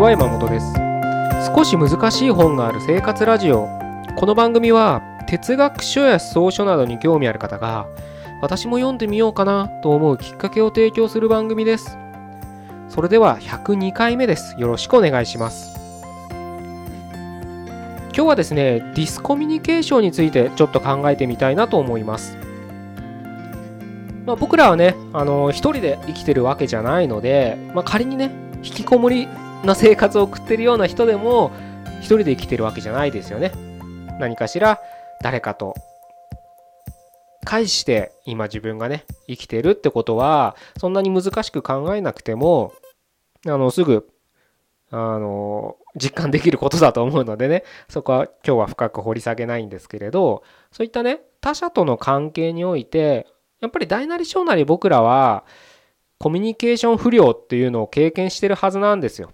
は山本です。少し難しい本がある生活ラジオ。この番組は哲学書や草書などに興味ある方が私も読んでみようかなと思うきっかけを提供する番組です。それでは102回目です。よろしくお願いします。今日はですねディスコミュニケーションについてちょっと考えてみたいなと思います。まあ、僕らはね、あの一人で生きてるわけじゃないので、まあ、仮にね引きこもりな生活を送ってるような人でも一人で生きてるわけじゃないですよね。何かしら誰かと返して今自分がね生きてるってことはそんなに難しく考えなくてもあのすぐあの実感できることだと思うのでねそこは今日は深く掘り下げないんですけれどそういったね他者との関係においてやっぱり大なり小なり僕らはコミュニケーション不良っていうのを経験してるはずなんですよ。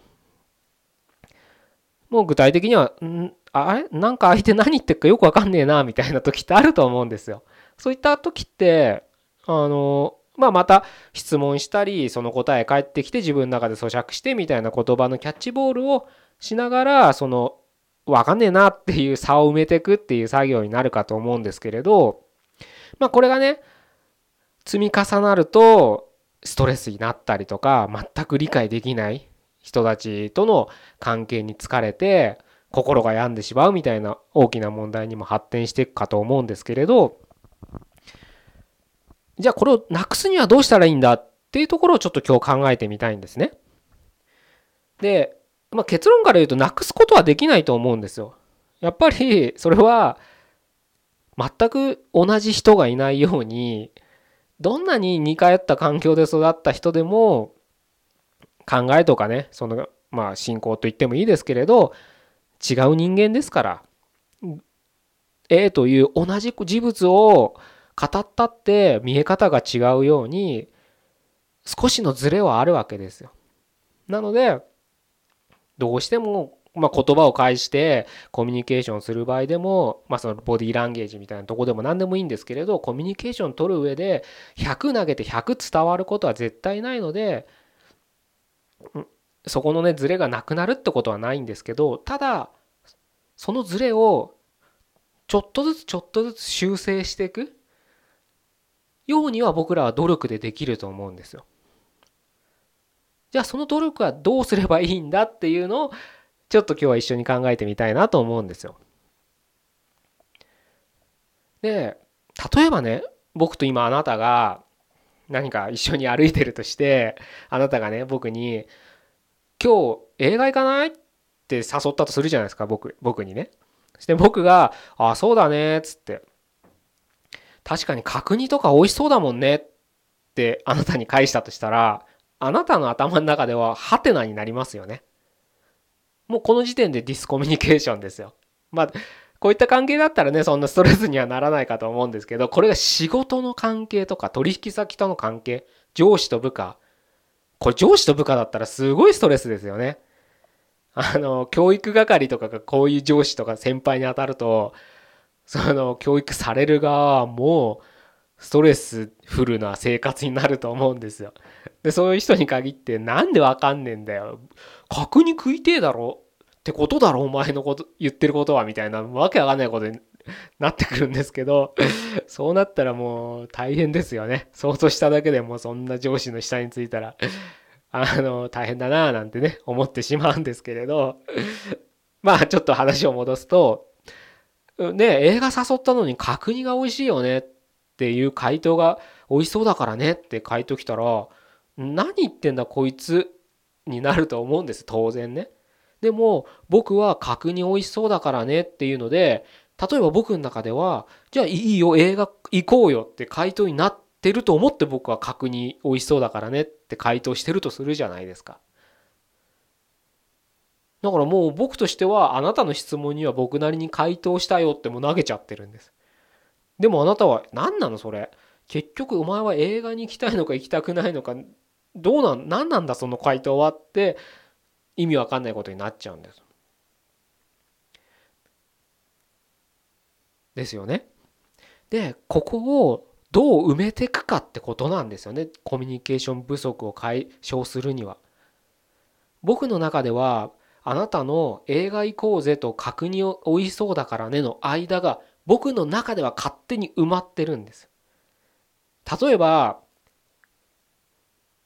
もう具体的には、んあれ？なんか相手何言ってるかよくわかんねえな、みたいな時ってあると思うんですよ。そういった時って、あの、まあ、また質問したり、その答え返ってきて自分の中で咀嚼してみたいな言葉のキャッチボールをしながら、その、わかんねえなっていう差を埋めていくっていう作業になるかと思うんですけれど、まあ、これがね、積み重なると、ストレスになったりとか全く理解できない人たちとの関係に疲れて心が病んでしまうみたいな大きな問題にも発展していくかと思うんですけれどじゃあこれをなくすにはどうしたらいいんだっていうところをちょっと今日考えてみたいんですね。で、まあ、結論から言うとなくすことはできないと思うんですよ。やっぱりそれは全く同じ人がいないようにどんなに似通った環境で育った人でも考えとかねそのまあ信仰と言ってもいいですけれど違う人間ですから A という同じ事物を語ったって見え方が違うように少しのズレはあるわけですよ。なのでどうしてもまあ、言葉を介してコミュニケーションする場合でも、まあ、そのボディーランゲージみたいなとこでも何でもいいんですけれどコミュニケーション取る上で100投げて100伝わることは絶対ないのでそこのねズレがなくなるってことはないんですけどただそのズレをちょっとずつちょっとずつ修正していくようには僕らは努力でできると思うんですよ。じゃあその努力はどうすればいいんだっていうのをちょっと今日は一緒に考えてみたいなと思うんですよ。で例えばね僕と今あなたが何か一緒に歩いてるとしてあなたがね僕に「今日映画行かない?」って誘ったとするじゃないですか僕僕にね。そして僕が「あそうだね」っつって「確かに角煮とか美味しそうだもんね」ってあなたに返したとしたらあなたの頭の中ではハテナになりますよね。もうこの時点でディスコミュニケーションですよ。まあ、こういった関係だったらね、そんなストレスにはならないかと思うんですけど、これが仕事の関係とか取引先との関係、上司と部下。これ上司と部下だったらすごいストレスですよね。あの、教育係とかがこういう上司とか先輩に当たると、その教育される側はもうストレスフルな生活になると思うんですよ。で、そういう人に限って、なんでわかんねえんだよ。角煮食いてえだろってことだろお前のこと言ってることはみたいなわけわかんないことに なってくるんですけどそうなったらもう大変ですよね想像しただけでもそんな上司の下についたらあの大変だなぁなんてね思ってしまうんですけれどまあちょっと話を戻すとね映画誘ったのに角煮が美味しいよねっていう回答が美味しそうだからねって回答来たら何言ってんだこいつになると思うんです当然ね。でも僕は角煮美味しそうだからねっていうので例えば僕の中ではじゃあいいよ映画行こうよって回答になってると思って僕は角煮美味しそうだからねって回答してるとするじゃないですか。だからもう僕としてはあなたの質問には僕なりに回答したよってもう投げちゃってるんです。でもあなたは何なのそれ？結局お前は映画に行きたいのか行きたくないのかどうなん何なんだその回答はって意味わかんないことになっちゃうんです。ですよね。でここをどう埋めていくかってことなんですよねコミュニケーション不足を解消するには。僕の中ではあなたの映画行こうぜと角煮を美味しそうだからねの間が僕の中では勝手に埋まってるんです例えば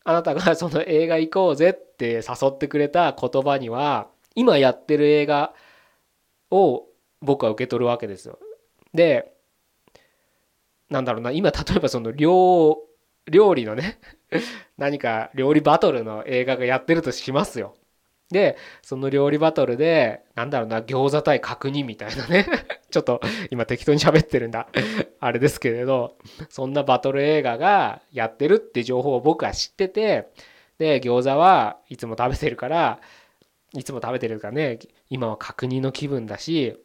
あなたがその映画行こうぜって誘ってくれた言葉には今やってる映画を僕は受け取るわけですよ。でなんだろうな今 例えばその料料理のね 何か料理バトルの映画がやってるとしますよ。でその料理バトルでなんだろうな餃子対角煮みたいなね。ちょっと今適当に喋ってるんだ。あれですけれどそんなバトル映画がやってるって情報を僕は知っててで餃子はいつも食べてるからいつも食べてるからね今は角煮の気分だし、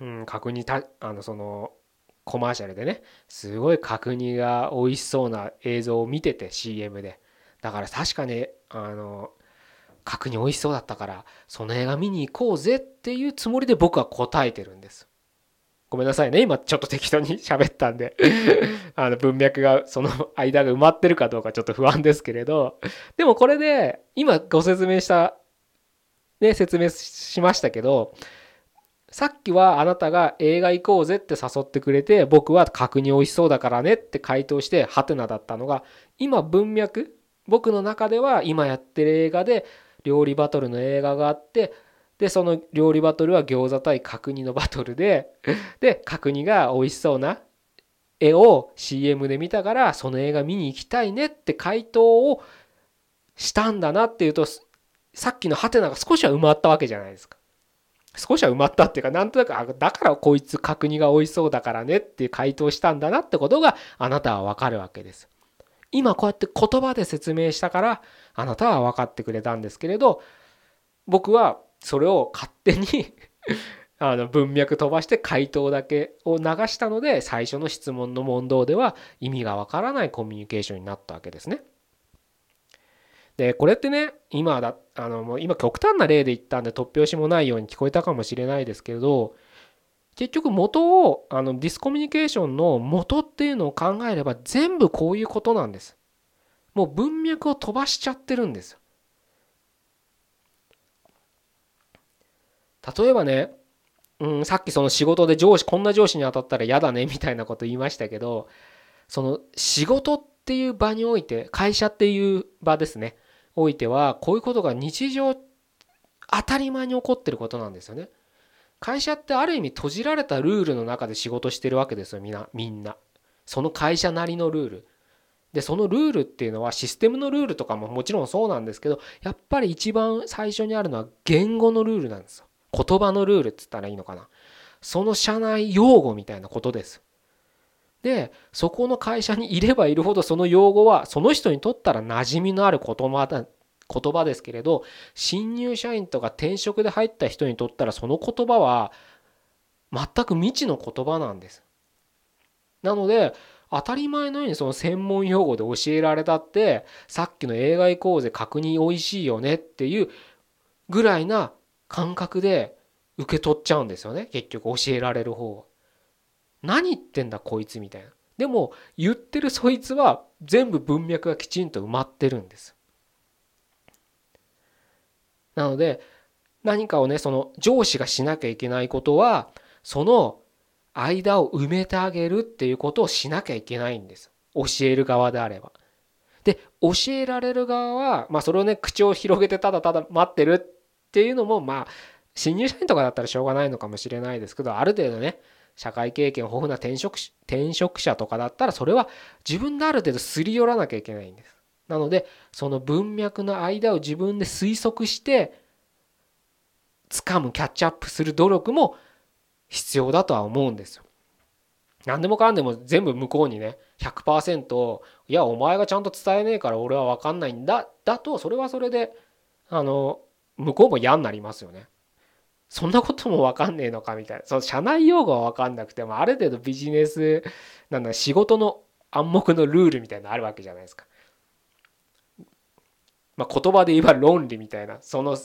うん、角煮たあのそのコマーシャルでねすごい角煮が美味しそうな映像を見てて CM で。だから確かにあの角煮美味しそうだったからその映画見に行こうぜっていうつもりで僕は答えてるんです。ごめんなさいね。今ちょっと適当に 喋ったんで。あの文脈がその間が埋まってるかどうかちょっと不安ですけれど。でもこれで今ご説明したね説明しましたけどさっきはあなたが映画行こうぜって誘ってくれて僕は角煮美味しそうだからねって回答してハテナだったのが今文脈僕の中では今やってる映画で料理バトルの映画があってでその料理バトルは餃子対角煮のバトルで で角煮が美味しそうな絵を CM で見たからその映画見に行きたいねって回答をしたんだなっていうとさっきのハテナが少しは埋まったわけじゃないですか。少しは埋まったっていうかなんとなくあだからこいつ角煮が美味しそうだからねって回答したんだなってことがあなたはわかるわけです。今こうやって言葉で説明したからあなたは分かってくれたんですけれど僕はそれを勝手に あの文脈飛ばして回答だけを流したので最初の質問の問答では意味がわからないコミュニケーションになったわけですね。でこれってね今だあのもう今極端な例で言ったんで突拍子もないように聞こえたかもしれないですけれど結局元をあのディスコミュニケーションの元っていうのを考えれば全部こういうことなんです。もう文脈を飛ばしちゃってるんです。例えばね、うん、さっきその仕事で上司こんな上司に当たったら嫌だねみたいなこと言いましたけどその仕事っていう場において会社っていう場ですねおいてはこういうことが日常当たり前に起こってることなんですよね。会社ってある意味閉じられたルールの中で仕事してるわけですよみんなみんな。その会社なりのルール。でそのルールっていうのはシステムのルールとかももちろんそうなんですけどやっぱり一番最初にあるのは言語のルールなんですよ言葉のルールっつったらいいのかなその社内用語みたいなことですでそこの会社にいればいるほどその用語はその人にとったら馴染みのある言葉だ言葉ですけれど新入社員とか転職で入った人にとったらその言葉は全く未知の言葉なんですなので当たり前のようにその専門用語で教えられたってさっきの映画行こうぜ確認おいしいよねっていうぐらいな感覚で受け取っちゃうんですよね結局教えられる方は。何言ってんだこいつみたいな。でも言ってるそいつは全部文脈がきちんと埋まってるんです。なので何かをねその上司がしなきゃいけないことはその間を埋めてあげるっていうことをしなきゃいけないんです。教える側であれば。で、教えられる側は、まあそれをね、口を広げてただただ待ってるっていうのも、まあ、新入社員とかだったらしょうがないのかもしれないですけど、ある程度ね、社会経験豊富な転職転職者とかだったら、それは自分である程度すり寄らなきゃいけないんです。なので、その文脈の間を自分で推測して、掴む、キャッチアップする努力も必要だとは思うんですよ。何でもかんでも全部向こうにね100%いやお前がちゃんと伝えねえから俺は分かんないんだだとそれはそれであの向こうも嫌になりますよね。そんなことも分かんねえのかみたいなその社内用語は分かんなくてもある程度ビジネスなんだ仕事の暗黙のルールみたいなのあるわけじゃないですか。まあ、言葉で言えば論理みたいなその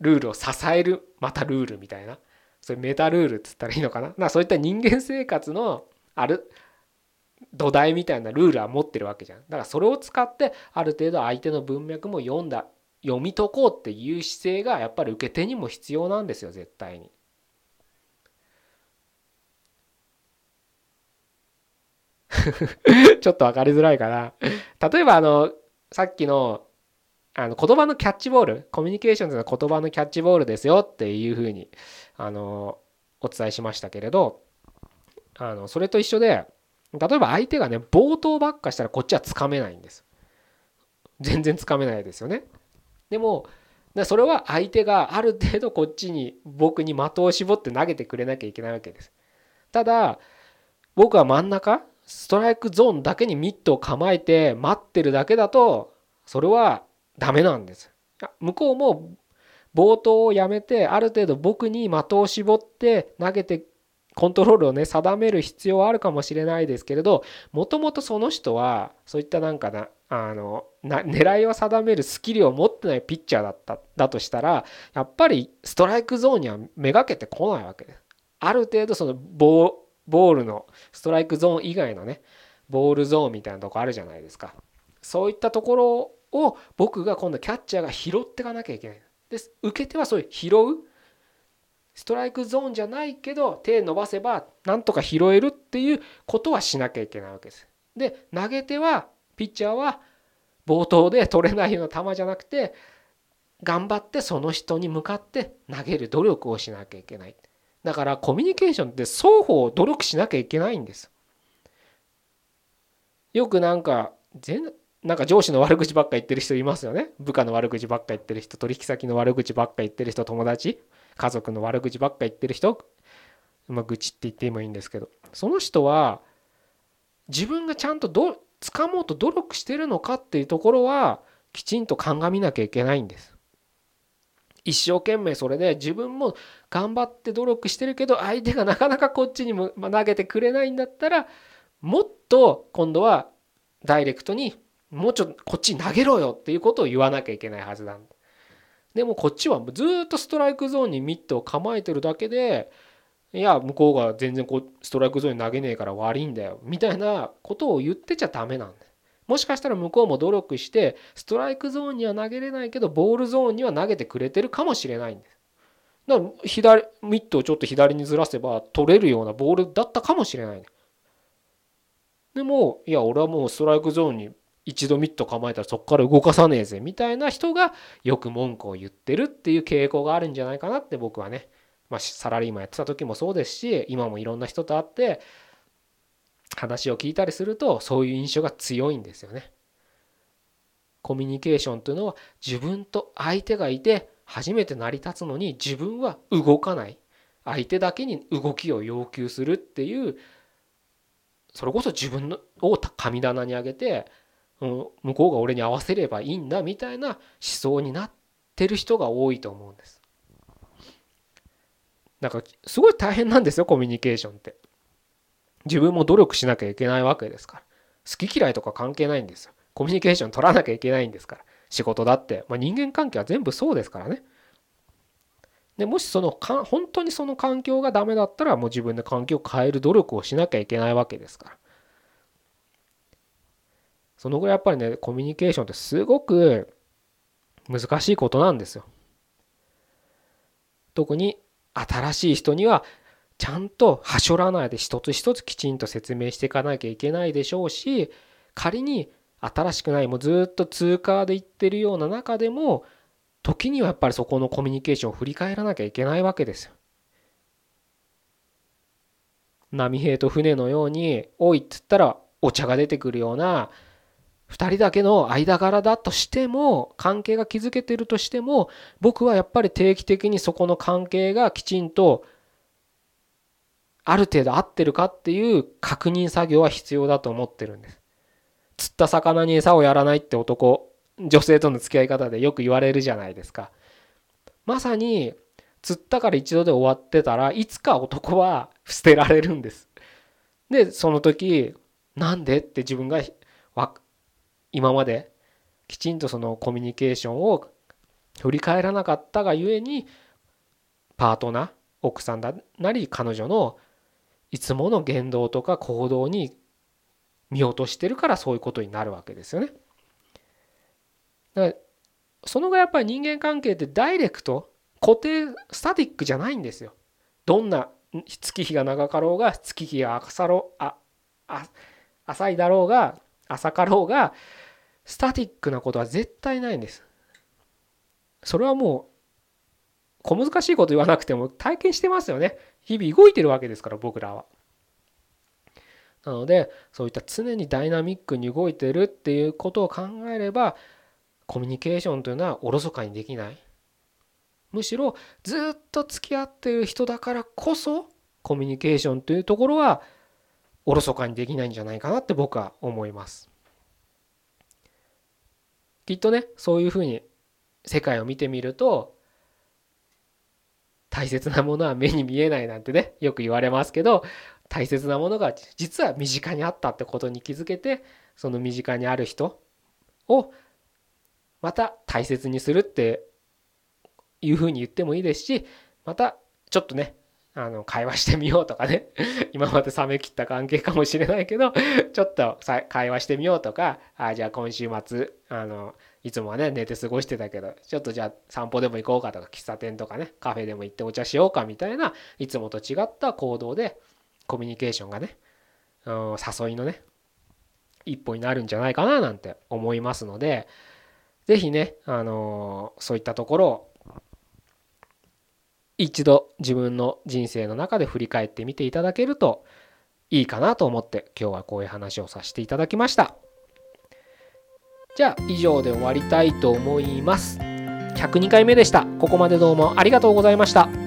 ルールを支えるまたルールみたいなそういうメタルールっつったらいいのかななそういった人間生活のある土台みたいなルールは持ってるわけじゃんだからそれを使ってある程度相手の文脈も読んだ読み解こうっていう姿勢がやっぱり受け手にも必要なんですよ絶対に。ちょっと分かりづらいかな。例えばあのさっきのあの言葉のキャッチボールコミュニケーションというのは言葉のキャッチボールですよっていうふうにあのお伝えしましたけれどあのそれと一緒で例えば相手がね冒頭ばっかしたらこっちはつかめないんです。全然つかめないですよね。でもそれは相手がある程度こっちに僕に的を絞って投げてくれなきゃいけないわけです。ただ僕は真ん中ストライクゾーンだけにミットを構えて待ってるだけだとそれはダメなんです。向こうも冒頭をやめてある程度僕に的を絞って投げてコントロールをね定める必要はあるかもしれないですけれどもともとその人はそういったなんかなあのな狙いを定めるスキルを持ってないピッチャーだっただとしたらやっぱりストライクゾーンにはめがけてこないわけです。ある程度そのボールのストライクゾーン以外のねボールゾーンみたいなとこあるじゃないですか。そういったところを僕が今度キャッチャーが拾っていかなきゃいけない。で受け手はそういう拾うストライクゾーンじゃないけど手伸ばせばなんとか拾えるっていうことはしなきゃいけないわけです。で投げ手はピッチャーは冒頭で取れないような球じゃなくて頑張ってその人に向かって投げる努力をしなきゃいけない。だからコミュニケーションって双方努力しなきゃいけないんです。よくなんか全なんか上司の悪口ばっか言ってる人いますよね。部下の悪口ばっか言ってる人、取引先の悪口ばっか言ってる人、友達、家族の悪口ばっか言ってる人、まあ、愚痴って言ってもいいんですけど、その人は自分がちゃんとど掴もうと努力してるのかっていうところはきちんと鑑みなきゃいけないんです。一生懸命それで自分も頑張って努力してるけど相手がなかなかこっちにも投げてくれないんだったらもっと今度はダイレクトにもうちょっとこっちに投げろよっていうことを言わなきゃいけないはずなんででもこっちはずっとストライクゾーンにミットを構えてるだけでいや向こうが全然こうストライクゾーンに投げねえから悪いんだよみたいなことを言ってちゃダメなんだもしかしたら向こうも努力してストライクゾーンには投げれないけどボールゾーンには投げてくれてるかもしれないんですだから左ミットをちょっと左にずらせば取れるようなボールだったかもしれないでもいや俺はもうストライクゾーンに一度ミット構えたらそこから動かさねえぜみたいな人がよく文句を言ってるっていう傾向があるんじゃないかなって僕はね、まあ、サラリーマンやってた時もそうですし今もいろんな人と会って話を聞いたりするとそういう印象が強いんですよね。コミュニケーションというのは自分と相手がいて初めて成り立つのに自分は動かない相手だけに動きを要求するっていうそれこそ自分を神棚に上げて向こうが俺に合わせればいいんだみたいな思想になってる人が多いと思うんです。なんかすごい大変なんですよコミュニケーションって。自分も努力しなきゃいけないわけですから。好き嫌いとか関係ないんですよ。コミュニケーション取らなきゃいけないんですから。仕事だって。まあ、人間関係は全部そうですからね。でもしそのか本当にその環境がダメだったらもう自分で環境を変える努力をしなきゃいけないわけですから。そのぐらいやっぱりねコミュニケーションってすごく難しいことなんですよ。特に新しい人にはちゃんとはしょらないで一つ一つきちんと説明していかなきゃいけないでしょうし仮に新しくないもうずっと通過で言ってるような中でも時にはやっぱりそこのコミュニケーションを振り返らなきゃいけないわけですよ。波平と船のように「おい」っつったらお茶が出てくるような2人だけの間柄だとしても関係が築けてるとしても僕はやっぱり定期的にそこの関係がきちんとある程度合ってるかっていう確認作業は必要だと思ってるんです。釣った魚に餌をやらないって男女性との付き合い方でよく言われるじゃないですか。まさに釣ったから一度で終わってたらいつか男は捨てられるんです。でその時なんでって自分が今まできちんとそのコミュニケーションを振り返らなかったがゆえにパートナー奥さんだなり彼女のいつもの言動とか行動に見落としてるからそういうことになるわけですよね。だからそのがやっぱり人間関係ってダイレクト固定スタティックじゃないんですよ。どんな月日が長かろうが月日が浅ろああ浅いだろうが浅かろうがスタティックなことは絶対ないんです。それはもう小難しいこと言わなくても体験してますよね。日々動いてるわけですから僕らは。なのでそういった常にダイナミックに動いてるっていうことを考えればコミュニケーションというのはおろそかにできないむしろずっと付き合っている人だからこそコミュニケーションというところはおろそかにできないんじゃないかなって僕は思います。きっとねそういうふうに世界を見てみると大切なものは目に見えないなんてねよく言われますけど大切なものが実は身近にあったってことに気づけてその身近にある人をまた大切にするっていうふうに言ってもいいですしまたちょっとねあの会話してみようとかね。今まで冷め切った関係かもしれないけど ちょっと会話してみようとかあじゃあ今週末あのいつもはね寝て過ごしてたけどちょっとじゃあ散歩でも行こうかとか喫茶店とかねカフェでも行ってお茶しようかみたいないつもと違った行動でコミュニケーションがね誘いのね一歩になるんじゃないかななんて思いますので是非ね、あのそういったところを一度自分の人生の中で振り返ってみていただけるといいかなと思って今日はこういう話をさせていただきました。じゃあ以上で終わりたいと思います。102回目でした。ここまでどうもありがとうございました。